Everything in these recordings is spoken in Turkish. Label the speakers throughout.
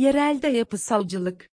Speaker 1: Yerelde yapısalcılık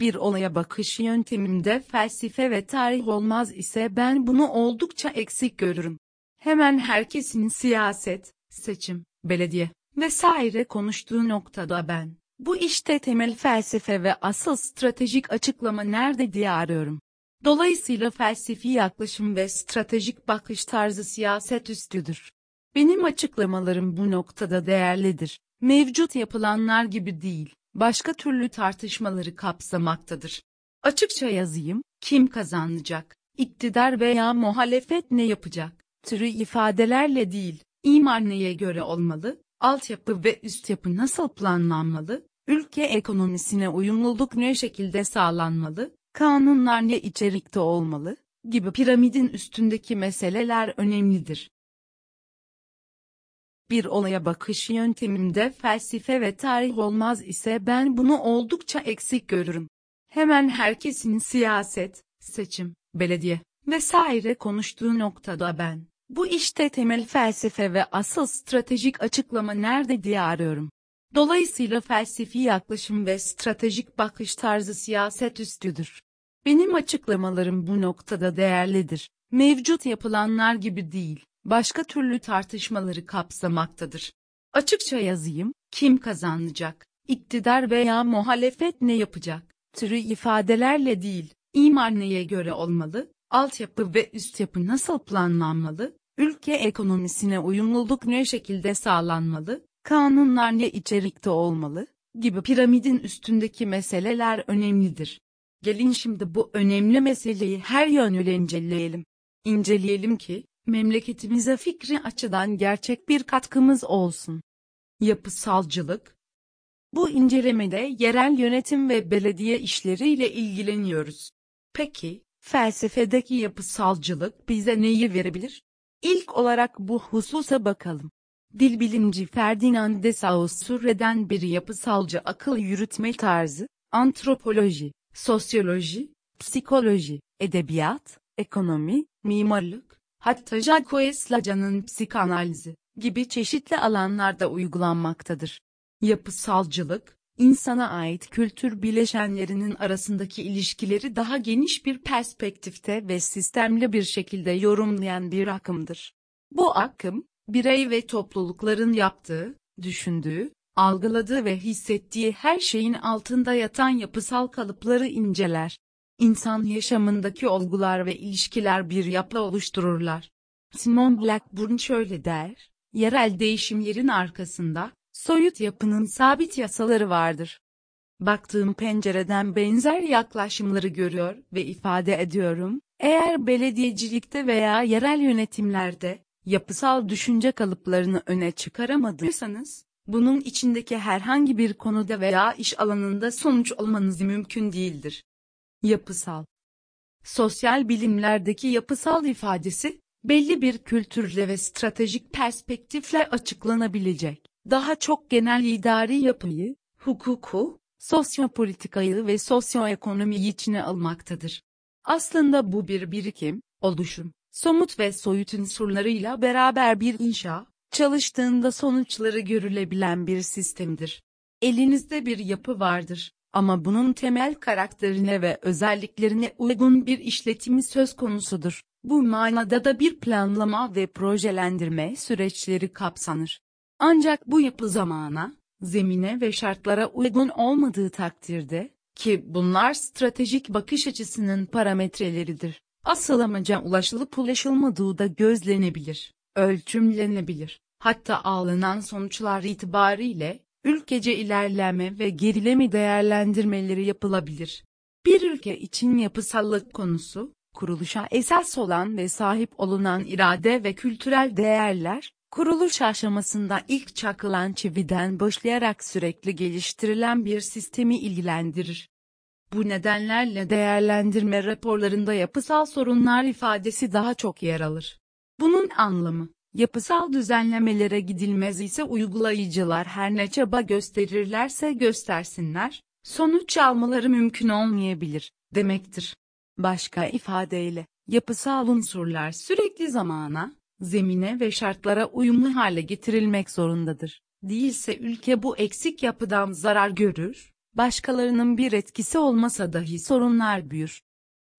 Speaker 1: bir olaya bakış yöntemimde felsefe ve tarih olmaz ise ben bunu oldukça eksik görürüm. Hemen herkesin siyaset, seçim, belediye vesaire konuştuğu noktada ben, bu işte temel felsefe ve asıl stratejik açıklama nerede diye arıyorum. Dolayısıyla felsefi yaklaşım ve stratejik bakış tarzı siyaset üstüdür. Benim açıklamalarım bu noktada değerlidir. Mevcut yapılanlar gibi değil, başka türlü tartışmaları kapsamaktadır. Açıkça yazayım, kim kazanacak, iktidar veya muhalefet ne yapacak, türü ifadelerle değil, imar neye göre olmalı, altyapı ve üst yapı nasıl planlanmalı, ülke ekonomisine uyumluluk ne şekilde sağlanmalı, kanunlar ne içerikte olmalı, gibi piramidin üstündeki meseleler önemlidir. Bir olaya bakış yöntemimde felsefe ve tarih olmaz ise ben bunu oldukça eksik görürüm. Hemen herkesin siyaset, seçim, belediye vesaire konuştuğu noktada ben, bu işte temel felsefe ve asıl stratejik açıklama nerede diye arıyorum. Dolayısıyla felsefi yaklaşım ve stratejik bakış tarzı siyaset üstüdür. Benim açıklamalarım bu noktada değerlidir. Mevcut yapılanlar gibi değil, başka türlü tartışmaları kapsamaktadır. Açıkça yazayım, kim kazanacak, iktidar veya muhalefet ne yapacak, türü ifadelerle değil, imar neye göre olmalı, altyapı ve üst yapı nasıl planlanmalı, ülke ekonomisine uyumluluk ne şekilde sağlanmalı, kanunlar ne içerikte olmalı, gibi piramidin üstündeki meseleler önemlidir. Gelin şimdi bu önemli meseleyi her yönüyle inceleyelim. İnceleyelim ki, memleketimize fikri açıdan gerçek bir katkımız olsun. Yapısalcılık Bu incelemede yerel yönetim ve belediye işleriyle ilgileniyoruz. Peki, felsefedeki yapısalcılık bize neyi verebilir? İlk olarak bu hususa bakalım. Dil bilimci Ferdinand de Saussure'den bir yapısalcı akıl yürütme tarzı, antropoloji, sosyoloji, psikoloji, edebiyat, ekonomi, mimarlık, hatta Jacques Laca'nın psikanalizi gibi çeşitli alanlarda uygulanmaktadır. Yapısalcılık, insana ait kültür bileşenlerinin arasındaki ilişkileri daha geniş bir perspektifte ve sistemli bir şekilde yorumlayan bir akımdır. Bu akım, birey ve toplulukların yaptığı, düşündüğü, algıladığı ve hissettiği her şeyin altında yatan yapısal kalıpları inceler. İnsan yaşamındaki olgular ve ilişkiler bir yapı oluştururlar. Simon Blackburn şöyle der, yerel değişimlerin arkasında, soyut yapının sabit yasaları vardır. Baktığım pencereden benzer yaklaşımları görüyor ve ifade ediyorum, eğer belediyecilikte veya yerel yönetimlerde, yapısal düşünce kalıplarını öne çıkaramadıysanız, bunun içindeki herhangi bir konuda veya iş alanında sonuç olmanız mümkün değildir. Yapısal Sosyal bilimlerdeki yapısal ifadesi, belli bir kültürle ve stratejik perspektifle açıklanabilecek, daha çok genel idari yapıyı, hukuku, sosyopolitikayı ve sosyoekonomiyi içine almaktadır. Aslında bu bir birikim, oluşum, somut ve soyut unsurlarıyla beraber bir inşa, çalıştığında sonuçları görülebilen bir sistemdir. Elinizde bir yapı vardır ama bunun temel karakterine ve özelliklerine uygun bir işletimi söz konusudur. Bu manada da bir planlama ve projelendirme süreçleri kapsanır. Ancak bu yapı zamana, zemine ve şartlara uygun olmadığı takdirde, ki bunlar stratejik bakış açısının parametreleridir, asıl amaca ulaşılıp ulaşılmadığı da gözlenebilir ölçümlenebilir. Hatta alınan sonuçlar itibariyle, ülkece ilerleme ve gerileme değerlendirmeleri yapılabilir. Bir ülke için yapısallık konusu, kuruluşa esas olan ve sahip olunan irade ve kültürel değerler, kuruluş aşamasında ilk çakılan çividen başlayarak sürekli geliştirilen bir sistemi ilgilendirir. Bu nedenlerle değerlendirme raporlarında yapısal sorunlar ifadesi daha çok yer alır. Bunun anlamı, yapısal düzenlemelere gidilmez ise uygulayıcılar her ne çaba gösterirlerse göstersinler, sonuç almaları mümkün olmayabilir, demektir. Başka ifadeyle, yapısal unsurlar sürekli zamana, zemine ve şartlara uyumlu hale getirilmek zorundadır. Değilse ülke bu eksik yapıdan zarar görür, başkalarının bir etkisi olmasa dahi sorunlar büyür.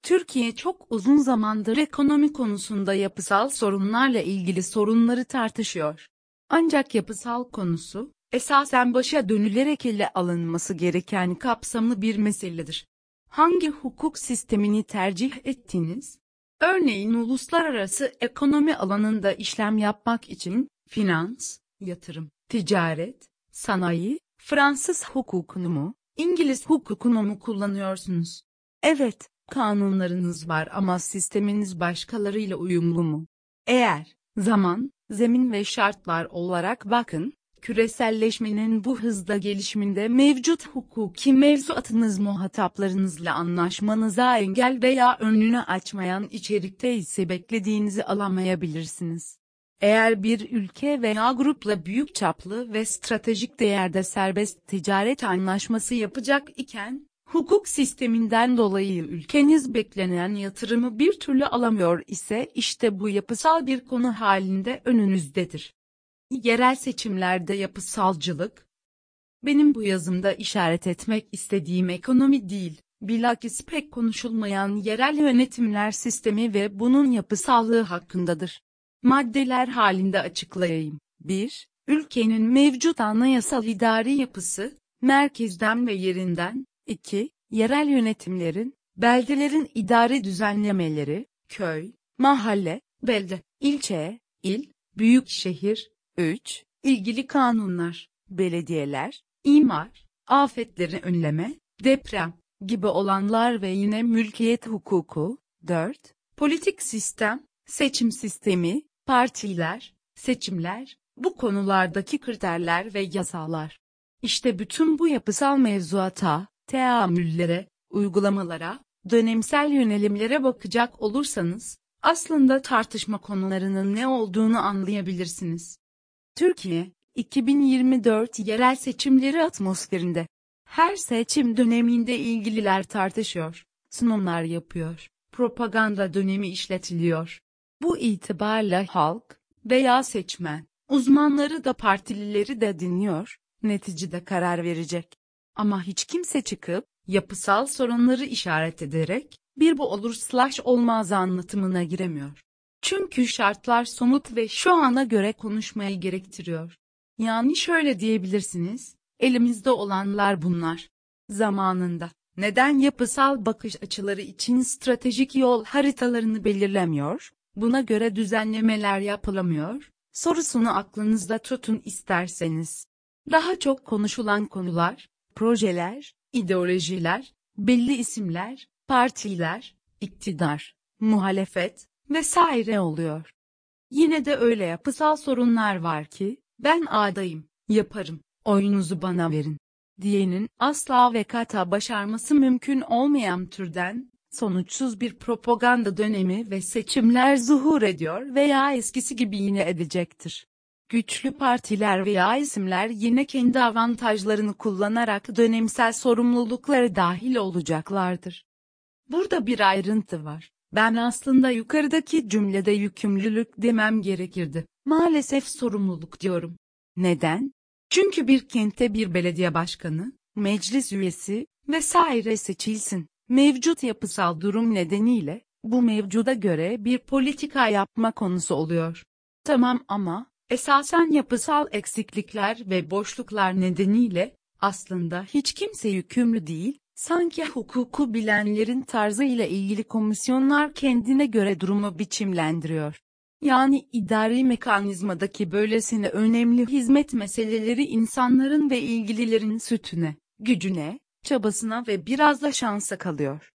Speaker 1: Türkiye çok uzun zamandır ekonomi konusunda yapısal sorunlarla ilgili sorunları tartışıyor. Ancak yapısal konusu, esasen başa dönülerek ele alınması gereken kapsamlı bir meseledir. Hangi hukuk sistemini tercih ettiniz? Örneğin uluslararası ekonomi alanında işlem yapmak için, finans, yatırım, ticaret, sanayi, Fransız hukukunu mu, İngiliz hukukunu mu kullanıyorsunuz? Evet, kanunlarınız var ama sisteminiz başkalarıyla uyumlu mu? Eğer, zaman, zemin ve şartlar olarak bakın, küreselleşmenin bu hızda gelişiminde mevcut hukuki mevzuatınız muhataplarınızla anlaşmanıza engel veya önünü açmayan içerikte ise beklediğinizi alamayabilirsiniz. Eğer bir ülke veya grupla büyük çaplı ve stratejik değerde serbest ticaret anlaşması yapacak iken, hukuk sisteminden dolayı ülkeniz beklenen yatırımı bir türlü alamıyor ise işte bu yapısal bir konu halinde önünüzdedir. Yerel seçimlerde yapısalcılık, benim bu yazımda işaret etmek istediğim ekonomi değil, bilakis pek konuşulmayan yerel yönetimler sistemi ve bunun yapısallığı hakkındadır. Maddeler halinde açıklayayım. 1. Ülkenin mevcut anayasal idari yapısı, merkezden ve yerinden, 2. Yerel yönetimlerin, beldelerin idari düzenlemeleri, köy, mahalle, belde, ilçe, il, büyük şehir, 3. İlgili kanunlar, belediyeler, imar, afetleri önleme, deprem gibi olanlar ve yine mülkiyet hukuku, 4. Politik sistem, seçim sistemi, partiler, seçimler, bu konulardaki kriterler ve yasalar. İşte bütün bu yapısal mevzuata, teamüllere, uygulamalara, dönemsel yönelimlere bakacak olursanız, aslında tartışma konularının ne olduğunu anlayabilirsiniz. Türkiye, 2024 yerel seçimleri atmosferinde. Her seçim döneminde ilgililer tartışıyor, sunumlar yapıyor, propaganda dönemi işletiliyor. Bu itibarla halk veya seçmen, uzmanları da partilileri de dinliyor, neticede karar verecek. Ama hiç kimse çıkıp, yapısal sorunları işaret ederek, bir bu olur slash olmaz anlatımına giremiyor. Çünkü şartlar somut ve şu ana göre konuşmayı gerektiriyor. Yani şöyle diyebilirsiniz, elimizde olanlar bunlar. Zamanında, neden yapısal bakış açıları için stratejik yol haritalarını belirlemiyor, buna göre düzenlemeler yapılamıyor, sorusunu aklınızda tutun isterseniz. Daha çok konuşulan konular, projeler, ideolojiler, belli isimler, partiler, iktidar, muhalefet vesaire oluyor. Yine de öyle yapısal sorunlar var ki, ben adayım, yaparım, oyunuzu bana verin, diyenin asla ve kata başarması mümkün olmayan türden, sonuçsuz bir propaganda dönemi ve seçimler zuhur ediyor veya eskisi gibi yine edecektir. Güçlü partiler veya isimler yine kendi avantajlarını kullanarak dönemsel sorumlulukları dahil olacaklardır. Burada bir ayrıntı var. Ben aslında yukarıdaki cümlede yükümlülük demem gerekirdi. Maalesef sorumluluk diyorum. Neden? Çünkü bir kente bir belediye başkanı, meclis üyesi vesaire seçilsin. Mevcut yapısal durum nedeniyle bu mevcuda göre bir politika yapma konusu oluyor. Tamam ama esasen yapısal eksiklikler ve boşluklar nedeniyle aslında hiç kimse yükümlü değil, sanki hukuku bilenlerin tarzı ile ilgili komisyonlar kendine göre durumu biçimlendiriyor. Yani idari mekanizmadaki böylesine önemli hizmet meseleleri insanların ve ilgililerin sütüne, gücüne, çabasına ve biraz da şansa kalıyor.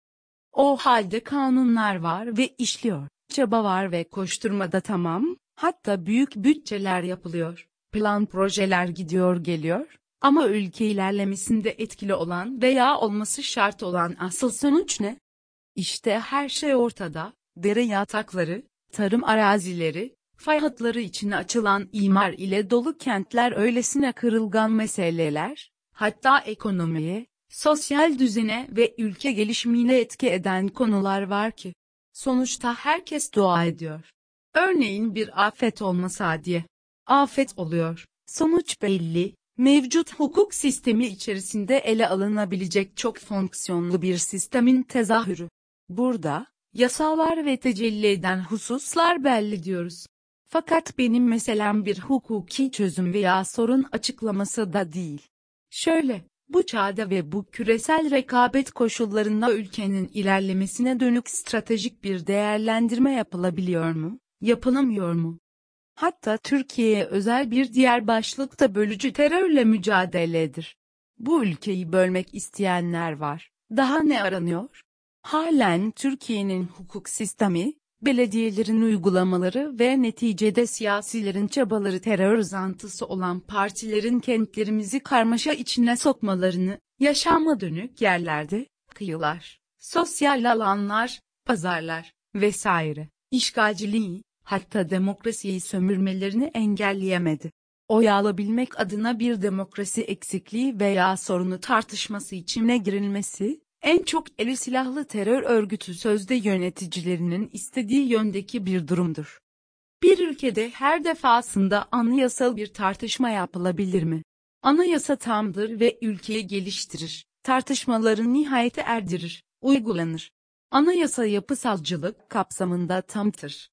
Speaker 1: O halde kanunlar var ve işliyor, çaba var ve koşturmada tamam, hatta büyük bütçeler yapılıyor, plan projeler gidiyor geliyor, ama ülke ilerlemesinde etkili olan veya olması şart olan asıl sonuç ne? İşte her şey ortada, dere yatakları, tarım arazileri, fay hatları içine açılan imar ile dolu kentler öylesine kırılgan meseleler, hatta ekonomiye, sosyal düzene ve ülke gelişimine etki eden konular var ki, sonuçta herkes dua ediyor. Örneğin bir afet olmasa diye. Afet oluyor, Sonuç belli, mevcut hukuk sistemi içerisinde ele alınabilecek çok fonksiyonlu bir sistemin tezahürü. Burada, yasalar ve tecelli eden hususlar belli diyoruz. Fakat benim meselem bir hukuki çözüm veya sorun açıklaması da değil. Şöyle, bu çağda ve bu küresel rekabet koşullarında ülkenin ilerlemesine dönük stratejik bir değerlendirme yapılabiliyor mu, yapılamıyor mu? Hatta Türkiye'ye özel bir diğer başlık da bölücü terörle mücadeledir. Bu ülkeyi bölmek isteyenler var. Daha ne aranıyor? Halen Türkiye'nin hukuk sistemi, belediyelerin uygulamaları ve neticede siyasilerin çabaları terör uzantısı olan partilerin kentlerimizi karmaşa içine sokmalarını, yaşama dönük yerlerde, kıyılar, sosyal alanlar, pazarlar vesaire, işgalciliği, hatta demokrasiyi sömürmelerini engelleyemedi. Oy alabilmek adına bir demokrasi eksikliği veya sorunu tartışması içine girilmesi, en çok eli silahlı terör örgütü sözde yöneticilerinin istediği yöndeki bir durumdur. Bir ülkede her defasında anayasal bir tartışma yapılabilir mi? Anayasa tamdır ve ülkeyi geliştirir, tartışmaları nihayete erdirir, uygulanır. Anayasa yapısalcılık kapsamında tamdır.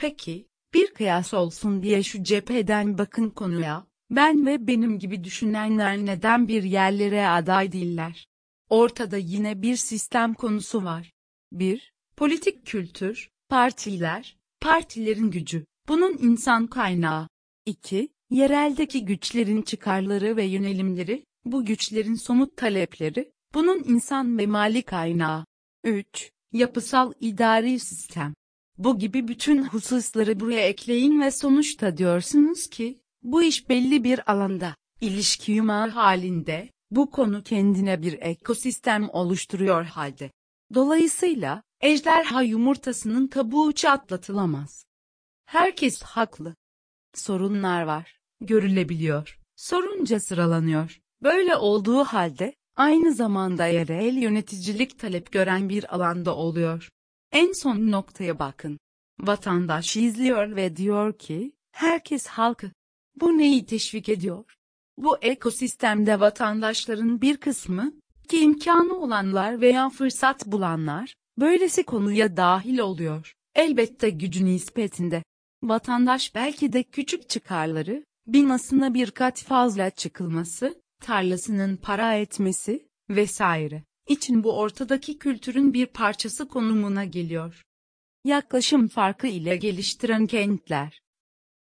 Speaker 1: Peki, bir kıyas olsun diye şu cepheden bakın konuya, ben ve benim gibi düşünenler neden bir yerlere aday değiller? Ortada yine bir sistem konusu var. 1. Politik kültür, partiler, partilerin gücü, bunun insan kaynağı. 2. Yereldeki güçlerin çıkarları ve yönelimleri, bu güçlerin somut talepleri, bunun insan ve mali kaynağı. 3. Yapısal idari sistem. Bu gibi bütün hususları buraya ekleyin ve sonuçta diyorsunuz ki, bu iş belli bir alanda, ilişki yumağı halinde, bu konu kendine bir ekosistem oluşturuyor halde. Dolayısıyla, ejderha yumurtasının kabuğu çatlatılamaz. Herkes haklı. Sorunlar var, görülebiliyor, sorunca sıralanıyor. Böyle olduğu halde, aynı zamanda yerel yöneticilik talep gören bir alanda oluyor. En son noktaya bakın. Vatandaş izliyor ve diyor ki, herkes halkı. Bu neyi teşvik ediyor? Bu ekosistemde vatandaşların bir kısmı, ki imkanı olanlar veya fırsat bulanlar, böylesi konuya dahil oluyor. Elbette gücü nispetinde. Vatandaş belki de küçük çıkarları, binasına bir kat fazla çıkılması, tarlasının para etmesi, vesaire, için bu ortadaki kültürün bir parçası konumuna geliyor. Yaklaşım farkı ile geliştiren kentler.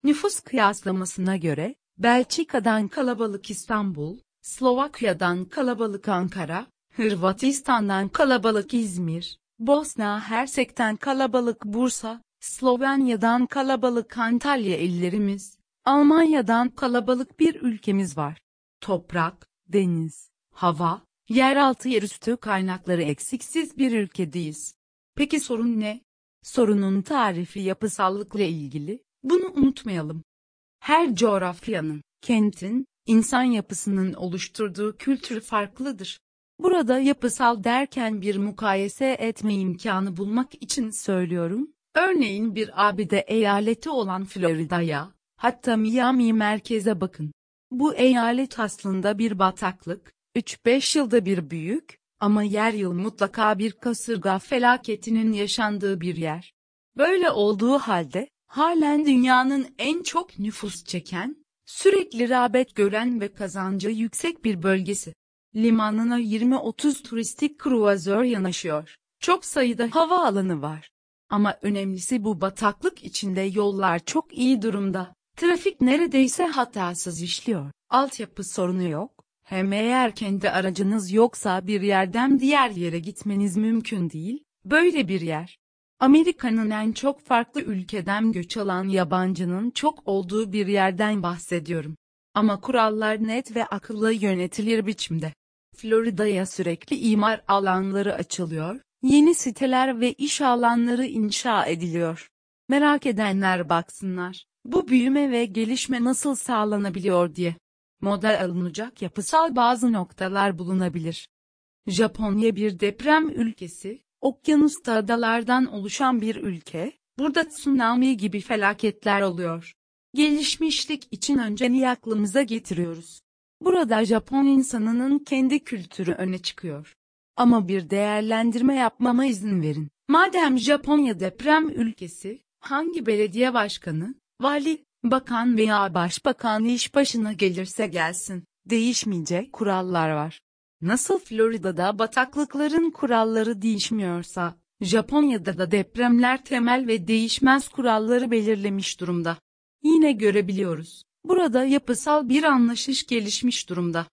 Speaker 1: Nüfus kıyaslamasına göre, Belçika'dan kalabalık İstanbul, Slovakya'dan kalabalık Ankara, Hırvatistan'dan kalabalık İzmir, Bosna Hersek'ten kalabalık Bursa, Slovenya'dan kalabalık Antalya illerimiz, Almanya'dan kalabalık bir ülkemiz var. Toprak, deniz, hava, yeraltı yerüstü kaynakları eksiksiz bir ülkedeyiz. Peki sorun ne? Sorunun tarifi yapısallıkla ilgili, bunu unutmayalım. Her coğrafyanın, kentin, insan yapısının oluşturduğu kültür farklıdır. Burada yapısal derken bir mukayese etme imkanı bulmak için söylüyorum. Örneğin bir abide eyaleti olan Florida'ya, hatta Miami merkeze bakın. Bu eyalet aslında bir bataklık, 3-5 yılda bir büyük, ama yer yıl mutlaka bir kasırga felaketinin yaşandığı bir yer. Böyle olduğu halde, halen dünyanın en çok nüfus çeken, sürekli rağbet gören ve kazancı yüksek bir bölgesi. Limanına 20-30 turistik kruvazör yanaşıyor. Çok sayıda hava alanı var. Ama önemlisi bu bataklık içinde yollar çok iyi durumda. Trafik neredeyse hatasız işliyor. Altyapı sorunu yok. Hem eğer kendi aracınız yoksa bir yerden diğer yere gitmeniz mümkün değil. Böyle bir yer. Amerika'nın en çok farklı ülkeden göç alan yabancının çok olduğu bir yerden bahsediyorum. Ama kurallar net ve akıllı yönetilir biçimde. Florida'ya sürekli imar alanları açılıyor, yeni siteler ve iş alanları inşa ediliyor. Merak edenler baksınlar, bu büyüme ve gelişme nasıl sağlanabiliyor diye. Model alınacak yapısal bazı noktalar bulunabilir. Japonya bir deprem ülkesi, okyanusta adalardan oluşan bir ülke, burada tsunami gibi felaketler oluyor. Gelişmişlik için önce neyi aklımıza getiriyoruz? Burada Japon insanının kendi kültürü öne çıkıyor. Ama bir değerlendirme yapmama izin verin. Madem Japonya deprem ülkesi, hangi belediye başkanı, vali, bakan veya başbakan iş başına gelirse gelsin, değişmeyecek kurallar var. Nasıl Florida'da bataklıkların kuralları değişmiyorsa, Japonya'da da depremler temel ve değişmez kuralları belirlemiş durumda. Yine görebiliyoruz. Burada yapısal bir anlaşış gelişmiş durumda.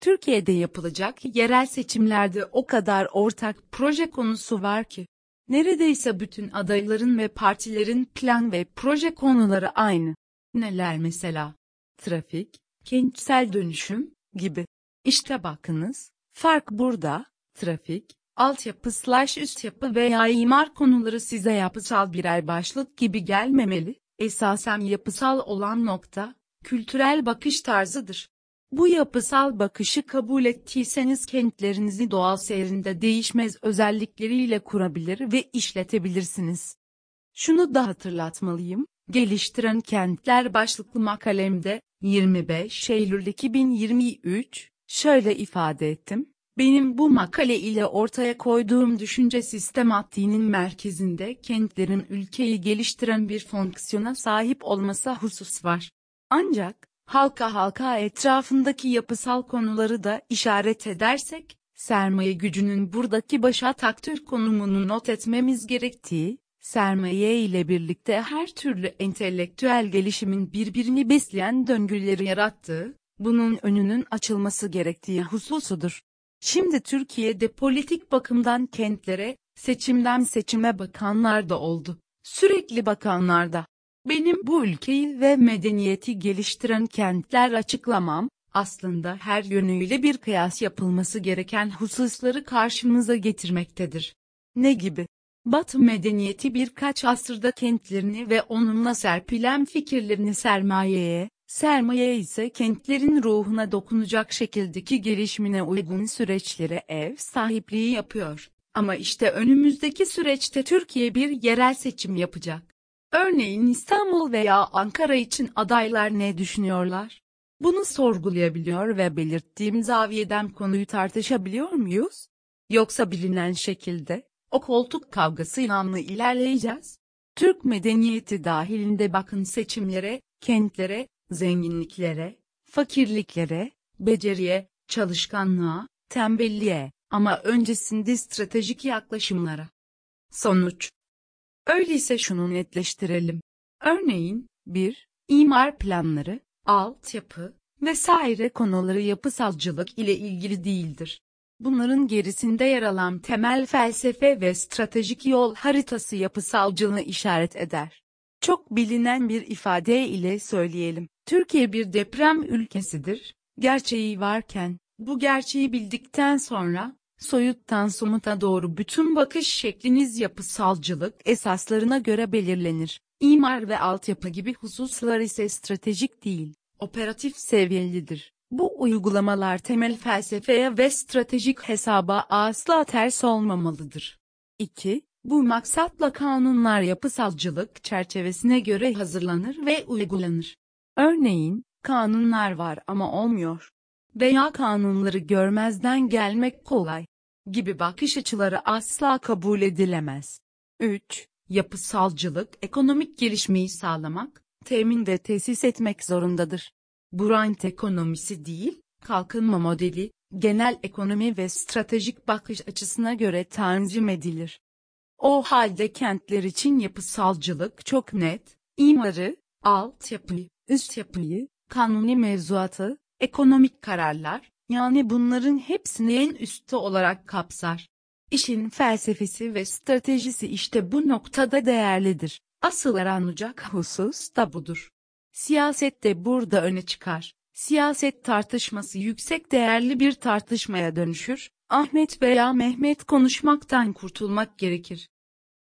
Speaker 1: Türkiye'de yapılacak yerel seçimlerde o kadar ortak proje konusu var ki, neredeyse bütün adayların ve partilerin plan ve proje konuları aynı. Neler mesela? Trafik, kentsel dönüşüm gibi. İşte bakınız, fark burada, trafik, altyapı slash üst yapı veya imar konuları size yapısal birer başlık gibi gelmemeli, esasen yapısal olan nokta, kültürel bakış tarzıdır. Bu yapısal bakışı kabul ettiyseniz kentlerinizi doğal seyrinde değişmez özellikleriyle kurabilir ve işletebilirsiniz. Şunu da hatırlatmalıyım, Geliştiren Kentler başlıklı makalemde, 25 Eylül 2023, şöyle ifade ettim. Benim bu makale ile ortaya koyduğum düşünce sistematiğinin merkezinde kentlerin ülkeyi geliştiren bir fonksiyona sahip olması husus var. Ancak, halka halka etrafındaki yapısal konuları da işaret edersek, sermaye gücünün buradaki başa taktür konumunu not etmemiz gerektiği, sermaye ile birlikte her türlü entelektüel gelişimin birbirini besleyen döngüleri yarattığı, bunun önünün açılması gerektiği hususudur. Şimdi Türkiye'de politik bakımdan kentlere, seçimden seçime bakanlar da oldu. Sürekli bakanlar da. Benim bu ülkeyi ve medeniyeti geliştiren kentler açıklamam, aslında her yönüyle bir kıyas yapılması gereken hususları karşımıza getirmektedir. Ne gibi? Batı medeniyeti birkaç asırda kentlerini ve onunla serpilen fikirlerini sermayeye, sermaye ise kentlerin ruhuna dokunacak şekildeki gelişimine uygun süreçlere ev sahipliği yapıyor. Ama işte önümüzdeki süreçte Türkiye bir yerel seçim yapacak. Örneğin İstanbul veya Ankara için adaylar ne düşünüyorlar? Bunu sorgulayabiliyor ve belirttiğim zaviyeden konuyu tartışabiliyor muyuz? Yoksa bilinen şekilde, o koltuk kavgasıyla mı ilerleyeceğiz? Türk medeniyeti dahilinde bakın seçimlere, kentlere, zenginliklere, fakirliklere, beceriye, çalışkanlığa, tembelliğe ama öncesinde stratejik yaklaşımlara. Sonuç Öyleyse şunu netleştirelim. Örneğin, 1. imar planları, altyapı vesaire konuları yapısalcılık ile ilgili değildir. Bunların gerisinde yer alan temel felsefe ve stratejik yol haritası yapısalcılığı işaret eder. Çok bilinen bir ifade ile söyleyelim. Türkiye bir deprem ülkesidir. Gerçeği varken, bu gerçeği bildikten sonra, soyuttan somuta doğru bütün bakış şekliniz yapısalcılık esaslarına göre belirlenir. İmar ve altyapı gibi hususlar ise stratejik değil, operatif seviyelidir. Bu uygulamalar temel felsefeye ve stratejik hesaba asla ters olmamalıdır. 2. Bu maksatla kanunlar yapısalcılık çerçevesine göre hazırlanır ve uygulanır. Örneğin, kanunlar var ama olmuyor. Veya kanunları görmezden gelmek kolay. Gibi bakış açıları asla kabul edilemez. 3. Yapısalcılık ekonomik gelişmeyi sağlamak, temin ve tesis etmek zorundadır. Bu rant ekonomisi değil, kalkınma modeli, genel ekonomi ve stratejik bakış açısına göre tanzim edilir. O halde kentler için yapısalcılık çok net, imarı, altyapıyı, üst yapıyı, kanuni mevzuatı, ekonomik kararlar, yani bunların hepsini en üstte olarak kapsar. İşin felsefesi ve stratejisi işte bu noktada değerlidir. Asıl aranacak husus da budur. Siyaset de burada öne çıkar. Siyaset tartışması yüksek değerli bir tartışmaya dönüşür. Ahmet veya Mehmet konuşmaktan kurtulmak gerekir.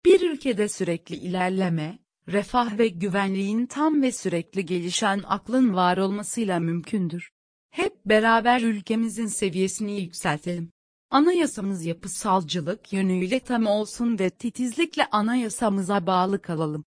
Speaker 1: Bir ülkede sürekli ilerleme, refah ve güvenliğin tam ve sürekli gelişen aklın var olmasıyla mümkündür. Hep beraber ülkemizin seviyesini yükseltelim. Anayasamız yapısalcılık yönüyle tam olsun ve titizlikle anayasamıza bağlı kalalım.